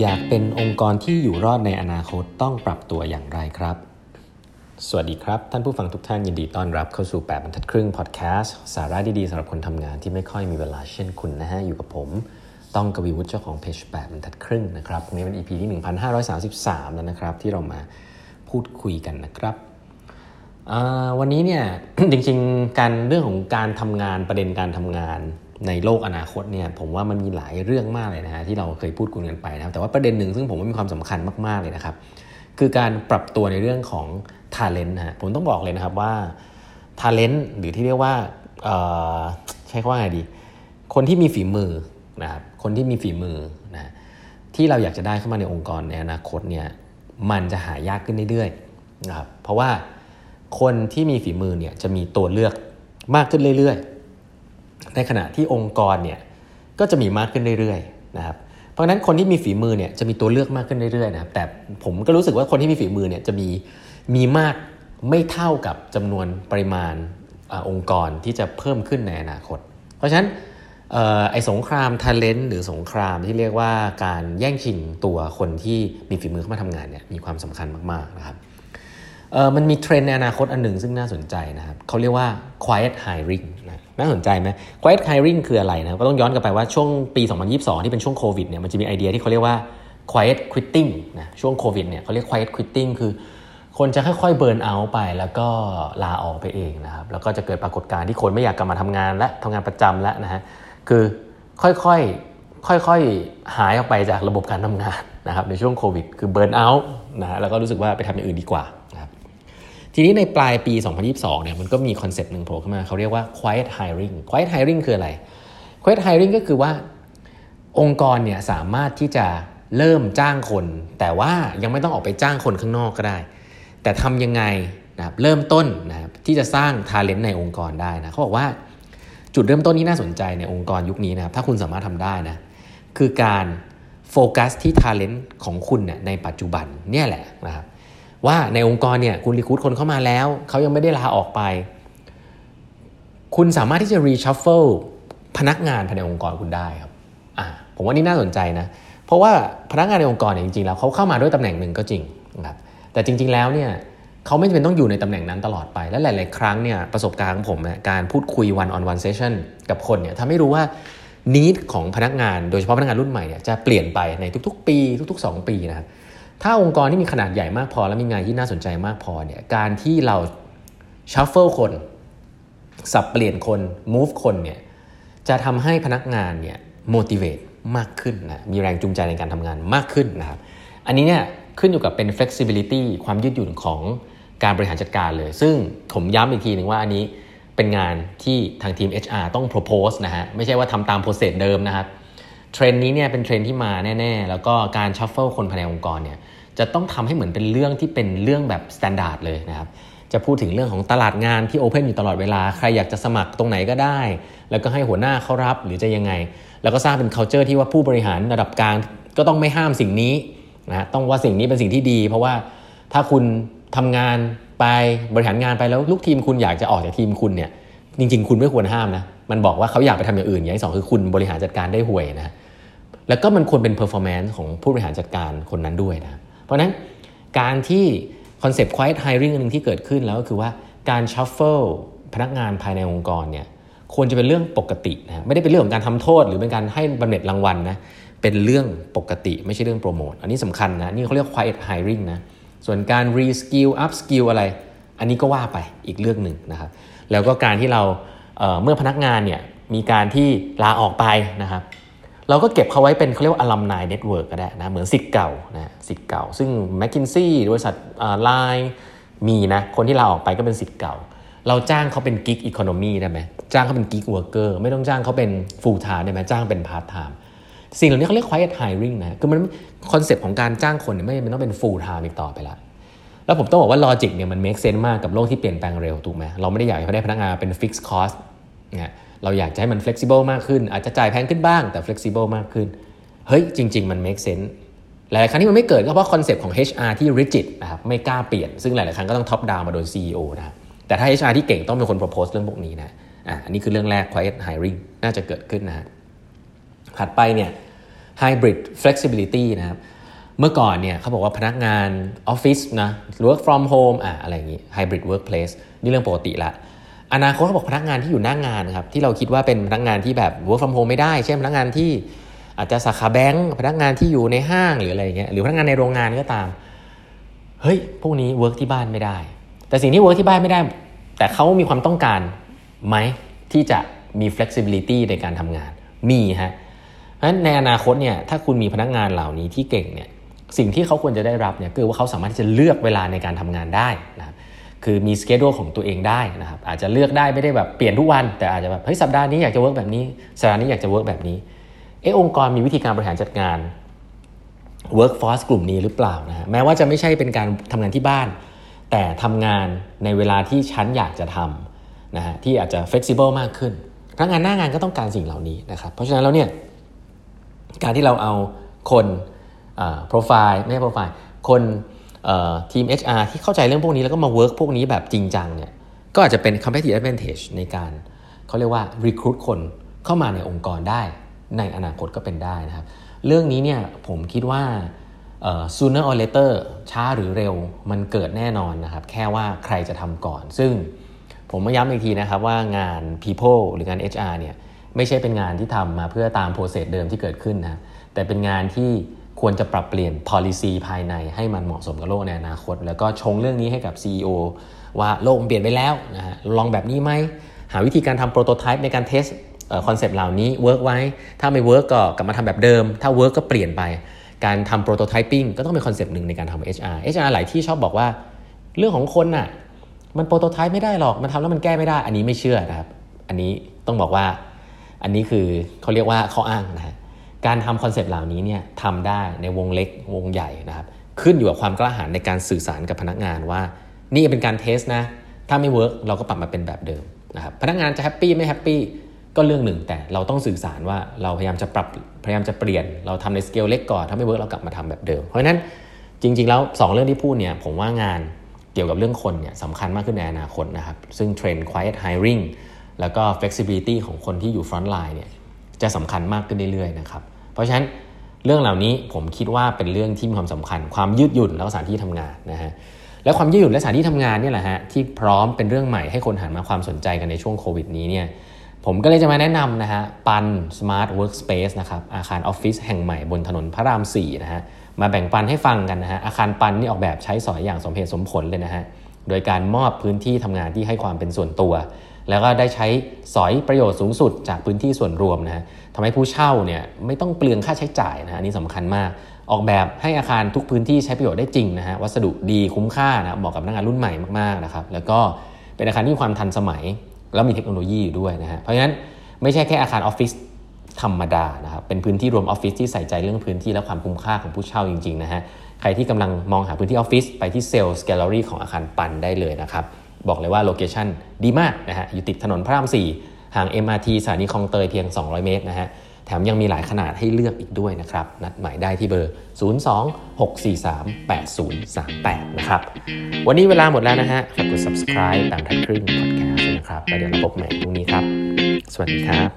อยากเป็นองค์กรที่อยู่รอดในอนาคตต้องปรับตัวอย่างไรครับ สวัสดีครับ ท่านผู้ฟังทุกท่านยินดีต้อนรับเข้าสู่ 8บรรทัดครึ่งพอดแคสต์สาระดีๆสำหรับคนทำงานที่ไม่ค่อยมีเวลาเช่นคุณนะฮะ อยู่กับผม ต้องกวีวุฒิเจ้าของเพจ8บรรทัดครึ่งนะครับนนี้เป็น EP ที่ 1533 แล้วนะครับ ที่เรามาพูดคุยกันนะครับวันนี้เนี่ยจริงๆการเรื่องของการทำงานประเด็นการทำงาน ในโลกอนาคตเนี่ยผมว่ามันมีหลายเรื่องมากเลยนะฮะที่เราเคยพูดคุยกันไปนะครับแต่ว่าประเด็นหนึ่งซึ่งผมว่ามีความสำคัญมากๆเลยนะครับ คือการปรับตัวในเรื่องของ talent นะฮะผมต้องบอกเลยนะครับว่า talent หรือที่เรียกว่าใช้คำว่าไงดี คนที่มีฝีมือนะครับคนที่มีฝีมือนะที่เราอยากจะได้เข้ามาในองค์กรในอนาคตเนี่ยมันจะหายากขึ้นเรื่อยๆนะครับเพราะว่าคนที่มีฝีมือเนี่ยจะมีตัวเลือกมากขึ้นเรื่อยๆ ในขณะที่องค์กรเนี่ยก็จะมีมากขึ้นเรื่อยๆนะครับเพราะฉะนั้นคนที่มีฝีมือเนี่ยจะมีตัวเลือกมากขึ้นเรื่อยๆนะครับแต่ผมก็รู้สึกว่าคนที่มีฝีมือเนี่ยจะมีมีมากไม่เท่ากับจำนวนปริมาณอองค์กรที่จะเพิ่มขึ้นในอนาคต เพราะฉะนั้นไอ้สงครามท a l e n t หรือสงครามที่เรียกว่าการแย่งชิงตัวคนที่มีฝีมือเข้ามาทำงานเนี่ยมีความสำคัญมากๆนะครับมันมีเทรนในอนาคตอันหนึ่งซึ่งน่าสนใจนะครับเขาเรียกว่า quiet hiring นะ น่าสนใจไหม quiet hiring คืออะไรนะก็ต้องย้อนกลับไปว่าช่วงปี 2022 ที่เป็นช่วงโควิดเนี่ยมันจะมีไอเดียที่เขาเรียกว่า quiet quitting นะช่วงโควิดเนี่ยเขาเรียก quiet quitting คือ คนจะค่อยๆเบิร์นเอาไปแล้วก็ลาออกไปเองนะครับแล้วก็จะเกิดปรากฏการณ์ที่คนไม่อยากกลับมาทำงานและทำงานประจำแล้วนะฮะคือค่อยๆค่อยๆหายออกไปจากระบบการทำงานนะครับในช่วงโควิดคือเบิร์นเอานะฮะแล้วก็รู้สึกว่าไปทำอย่างอื่นดีกว่า ทีนี้ในปลายปี 2022 เนี่ยมันก็มีคอนเซปต์หนึ่งโผล่ขึ้นมาเขาเรียกว่า quiet hiring quiet hiring คืออะไร quiet hiring ก็คือว่าองค์กรเนี่ยสามารถที่จะเริ่มจ้างคน แต่ว่ายังไม่ต้องออกไปจ้างคนข้างนอกก็ได้ แต่ทำยังไงนะครับเริ่มต้นนะครับที่จะสร้าง talent ในองค์กรได้นะเขาบอกว่าจุดเริ่มต้นที่น่าสนใจในองค์กรยุคนี้นะครับถ้าคุณสามารถทำได้นะคือการโฟกัสที่ talent ของคุณเนี่ยในปัจจุบันเนี่ยแหละนะครับ ว่าในองค์กรเนี่ยคุณ recruit คนเข้ามาแล้ว เขายังไม่ได้ลาออกไป คุณสามารถที่จะ reshuffle พนักงานภายในองค์กรคุณได้ครับอ่าผมว่านี่น่าสนใจนะเพราะว่าพนักงานในองค์กรเนี่ยจริงๆแล้วเขาเข้ามาด้วยตำแหน่งหนึ่งก็จริงนะครับแต่จริง ๆแล้วเนี่ยเขาไม่จำเป็นต้องอยู่ในตำแหน่งนั้นตลอดไป และหลาย ๆ ครั้งเนี่ยประสบการณ์ของผมเนี่ยการพูดคุย one on one session กับคนเนี่ยทำให้รู้ว่า need ของพนักงาน โดยเฉพาะพนักงานรุ่นใหม่เนี่ยจะเปลี่ยนไปในทุก ๆ ปี ทุก ๆ 2 ปีนะครับ ถ้าองค์กรที่มีขนาดใหญ่มากพอ และมีงานที่น่าสนใจมากพอเนี่ยการที่เรา shuffle คนสับเปลี่ยนคน move คนเนี่ยจะทำให้พนักงานเนี่ย motivate มากขึ้นนะมีแรงจูงใจในการทำงานมากขึ้นนะครับ อันนี้เนี่ยขึ้นอยู่กับเป็น flexibility ความยืดหยุ่นของการบริหารจัดการเลย ซึ่งผมย้ำอีกทีหนึ่งว่าอันนี้เป็นงานที่ทางทีม HR ต้อง propose นะฮะไม่ใช่ว่าทำตาม process เดิมนะครับ เทรนด์นี้เนี่ยเป็นเทรนด์ที่มาแน่ ๆ แล้วก็การ shuffle คนภายในองค์กรเนี่ยจะต้องทำให้เหมือนเป็นเรื่องที่เป็นเรื่องแบบ standard เลยนะครับจะพูดถึงเรื่องของตลาดงานที่ open อยู่ตลอดเวลา ใครอยากจะสมัครตรงไหนก็ได้ แล้วก็ให้หัวหน้าเขารับหรือจะยังไง แล้วก็สร้างเป็น culture ที่ว่าผู้บริหารระดับกลางก็ต้องไม่ห้ามสิ่งนี้นะต้องว่าสิ่งนี้เป็นสิ่งที่ดี เพราะว่าถ้าคุณทำงานไปบริหารงานไปแล้วลูกทีมคุณอยากจะออกจากทีมคุณเนี่ยจริง ๆ คุณไม่ควรห้ามนะมันบอกว่าเขาอยากไปทำอย่างอื่นอย่างที่สองคือคุณบริหารจัดการได้ห่วยนะ แล้วก็มันควรเป็น performance ของผู้บริหารจัดการคนนั้นด้วยนะ เพราะนั้นการที่คอนเซปต์ quiet hiring อันนึงที่เกิดขึ้นแล้วก็คือว่าการ shuffle พนักงานภายในองค์กรเนี่ยควรจะเป็นเรื่องปกตินะไม่ได้เป็นเรื่องของการทำโทษ หรือเป็นการให้บำเหน็จรางวัลนะเป็นเรื่องปกติไม่ใช่เรื่องโปรโมทอันนี้สำคัญนะนี่เขาเรียก quiet hiring นะส่วนการ reskill up skill อะไร อันนี้ก็ว่าไปอีกเรื่องหนึ่งนะครับแล้วก็การที่เราเเมื่อพนักงานเนี่ยมีการที่ลาออกไปนะครับ เราก็เก็บเขาไว้เป็นเขาเรียกว่า alumni network ก็ได้นะ เหมือนสิทธิ์เก่านะสิทธิ์เก่า ซึ่ง m c k คินซี่บริษัทไลน์มีนะ คนที่ลาออกไปก็เป็นสิทธิ์เก่า เราจ้างเขาเป็นกิ๊กอีโคโนมีได้ไหมจ้างเขาเป็น gig worker ไม่ต้องจ้างเขาเป็น full-time ได้ไหมจ้างเป็นพาร์ทไทม์สิ่งเหล่านี้เขาเรียก quiet hiring นะคือมันคอนเซปต์ของการจ้างคนเนี่ยไม่จำเป็นต้องเป็น full-time อีกต่อไปละแล้วผมต้องบอกว่า logic เนี่ยมัน make sense มากกับโลกที่เปลี่ยนแปลงเร็วถูกไหมเราไม่ได้อยากให้ได้พนักงานเป็น fixed cost เนี่ย เราอยากจะให้มัน flexible มากขึ้น อาจจะจ่ายแพงขึ้นบ้างแต่ flexible มากขึ้น เฮ้ย จริง ๆ มัน make sense หลายครั้งที่มันไม่เกิดก็เพราะคอนเซปต์ของ HR ที่ rigid นะครับไม่กล้าเปลี่ยน ซึ่งหลาย ๆ ครั้งก็ต้อง top down มาโดย CEO นะแต่ถ้า HR ที่เก่งต้องเป็นคน propose เรื่องพวกนี้นะอะอันนี้คือเรื่องแรก quiet hiring น่าจะเกิดขึ้นนะถัดไปเนี่ย hybrid flexibility นะครับเมื่อก่อนเนี่ยเขาบอกว่าพนักงานออฟฟิศนะ work from home อะอะไรอย่างนี้ hybrid workplace นี่เรื่องปกติละ อนาคตเขาบอกพนักงานที่อยู่หน้างงานครับที่เราคิดว่าเป็นพนักงานที่แบบ work from home ไม่ได้เช่นพนักงานที่อาจจะสาขาแบงก์พนักงานที่อยู่ในห้างหรืออะไรเงี้ยหรือพนักงานในโรงงานก็ตามเฮ้ยพวกนี้ work ที่บ้านไม่ได้ แต่สิ่งที่ work ที่บ้านไม่ได้ แต่เขามีความต้องการไหมที่จะมี flexibility ในการทำงานมีฮะเพราะฉะนั้นในอนาคตเนี่ยถ้าคุณมีพนักงานเหล่านี้ที่เก่งเนี่ยสิ่งที่เขาควรจะได้รับเนี่ยคือว่าเขาสามารถที่จะเลือกเวลาในการทำงานได้นะครับ คือมี schedule ของตัวเองได้นะครับอาจจะเลือกได้ไม่ได้แบบเปลี่ยนทุกวัน แต่อาจจะแบบเฮ้ยสัปดาห์นี้อยากจะ work แบบนี้สัปดาห์นี้อยากจะ work แบบนี้เออองค์กรมีวิธีการบริหารจัดงาน workforce กลุ่มนี้หรือเปล่านะฮะแม้ว่าจะไม่ใช่เป็นการทำงานที่บ้าน แต่ทำงานในเวลาที่ฉันอยากจะทำนะฮะที่อาจจะ flexible มากขึ้นพนักงานหน้างานก็ต้องการสิ่งเหล่านี้นะครับเพราะฉะนั้นแล้วเนี่ยการที่เราเอาคนโปรไฟล์ไม่ใช่โปรไฟล์คน ทีม HR ที่เข้าใจเรื่องพวกนี้แล้วก็มา work พวกนี้แบบจริงจังเนี่ยก็อาจจะเป็น competitive advantage ในการเขาเรียกว่า recruit คนเข้ามาในองค์กรได้ในอนาคตก็เป็นได้นะครับ เรื่องนี้เนี่ยผมคิดว่า sooner or later ช้าหรือเร็วมันเกิดแน่นอนนะครับ แค่ว่าใครจะทำก่อน ซึ่งผมมาย้ำอีกทีนะครับว่างาน people หรืองาน HR เนี่ยไม่ใช่เป็นงานที่ทำมาเพื่อตามโปรเซสเดิมที่เกิดขึ้นนะแต่เป็นงานที่ ควรจะปรับเปลี่ยน policy ภายในให้มันเหมาะสมกับโลกในอนาคต แล้วก็ชงเรื่องนี้ให้กับ CEO ว่าโลกเปลี่ยนไปแล้วนะฮะลองแบบนี้ไหม หาวิธีการทำ prototype ในการ test คอนเซปต์เหล่านี้ work ไหม ถ้าไม่ work ก็กลับมาทำแบบเดิม ถ้า work ก็เปลี่ยนไป การทำ prototyping ก็ต้องเป็นคอนเซปต์หนึ่งในการทำ HR HR หลายที่ชอบบอกว่า เรื่องของคนน่ะมัน prototype ไม่ได้หรอกมันทำแล้วมันแก้ไม่ได้ อันนี้ไม่เชื่อนะครับ อันนี้ต้องบอกว่าอันนี้คือเขาเรียกว่าข้ออ้างนะฮะ การทำคอนเซปต์เหล่านี้เนี่ยทำได้ในวงเล็กวงใหญ่นะครับขึ้นอยู่กับความกล้าหาญในการสื่อสารกับพนักงานว่า นี่เป็นการ test นะ ถ้าไม่ work เราก็ปรับมาเป็นแบบเดิมนะครับพนักงานจะแฮปปี้ไม่แฮปปี้ก็เรื่องหนึ่งแต่เราต้องสื่อสารว่าเราพยายามจะปรับพยายามจะเปลี่ยน เราทำในสเกลเล็กก่อนถ้าไม่ work เรากลับมาทำแบบเดิม เพราะฉะนั้นจริง ๆ แล้ว 2 เรื่องที่พูดเนี่ยผมว่างานเกี่ยวกับเรื่องคนเนี่ยสำคัญมากขึ้นในอนาคตนะครับซึ่งเทรนด์ quiet hiring แล้วก็ flexibility ของคนที่อยู่ front line เนี่ยจะสำคัญมากขึ้นเรื่อยๆนะครับ เพราะฉะนั้นเรื่องเหล่านี้ผมคิดว่าเป็นเรื่องที่มีความสำคัญ ความยืดหยุ่นและสถานที่ทำงานนะฮะและความยืดหยุ่นและสถานที่ทำงานนี่แหละฮะที่พร้อมเป็นเรื่องใหม่ให้คนหันมาความสนใจกันในช่วงโควิดนี้เนี่ยผมก็เลยจะมาแนะนำนะฮะปัน Smart Workspace นะครับอาคารออฟฟิศแห่งใหม่บนถนนพระราม 4 นะฮะมาแบ่งปันให้ฟังกันนะฮะอาคารปันนี่ออกแบบใช้สอยอย่างสมเหตุสมผลเลยนะฮะโดยการมอบพื้นที่ทำงานที่ให้ความเป็นส่วนตัว แล้วก็ได้ใช้สอยประโยชน์สูงสุดจากพื้นที่ส่วนรวมนะฮะทำให้ผู้เช่าเนี่ยไม่ต้องเปลืองค่าใช้จ่ายนะฮะนี่สำคัญมาก ออกแบบให้อาคารทุกพื้นที่ใช้ประโยชน์ได้จริงนะฮะวัสดุดีคุ้มค่านะเหมาะกับพนักงานรุ่นใหม่มากๆนะครับแล้วก็เป็นอาคารที่มีความทันสมัย แล้วมีเทคโนโลยีอยู่ด้วยนะฮะเพราะฉะนั้นไม่ใช่แค่อาคารออฟฟิศธรรมดานะครับเป็นพื้นที่รวมออฟฟิศที่ใส่ใจเรื่องพื้นที่และความคุ้มค่าของผู้เช่าจริงๆนะฮะใครที่กำลังมองหาพื้นที่ออฟฟิศไปที่ sales gallery ของอาคาร PUNN ได้เลยนะครับ บอกเลยว่า location ดีมากนะฮะอยู่ติดถนนพระราม 4 ห่าง MRT สถานีคลองเตยเพียง 200 เมตรนะฮะแถมยังมีหลายขนาดให้เลือกอีกด้วยนะครับ นัดหมายได้ที่เบอร์ 026438038 นะครับ วันนี้เวลาหมดแล้วนะฮะฝากกด subscribe ตามทัดครึ่ง podcast นะครับ แล้วเดี๋ยวเราพบใหม่พรุ่งนี้ครับ สวัสดีครับ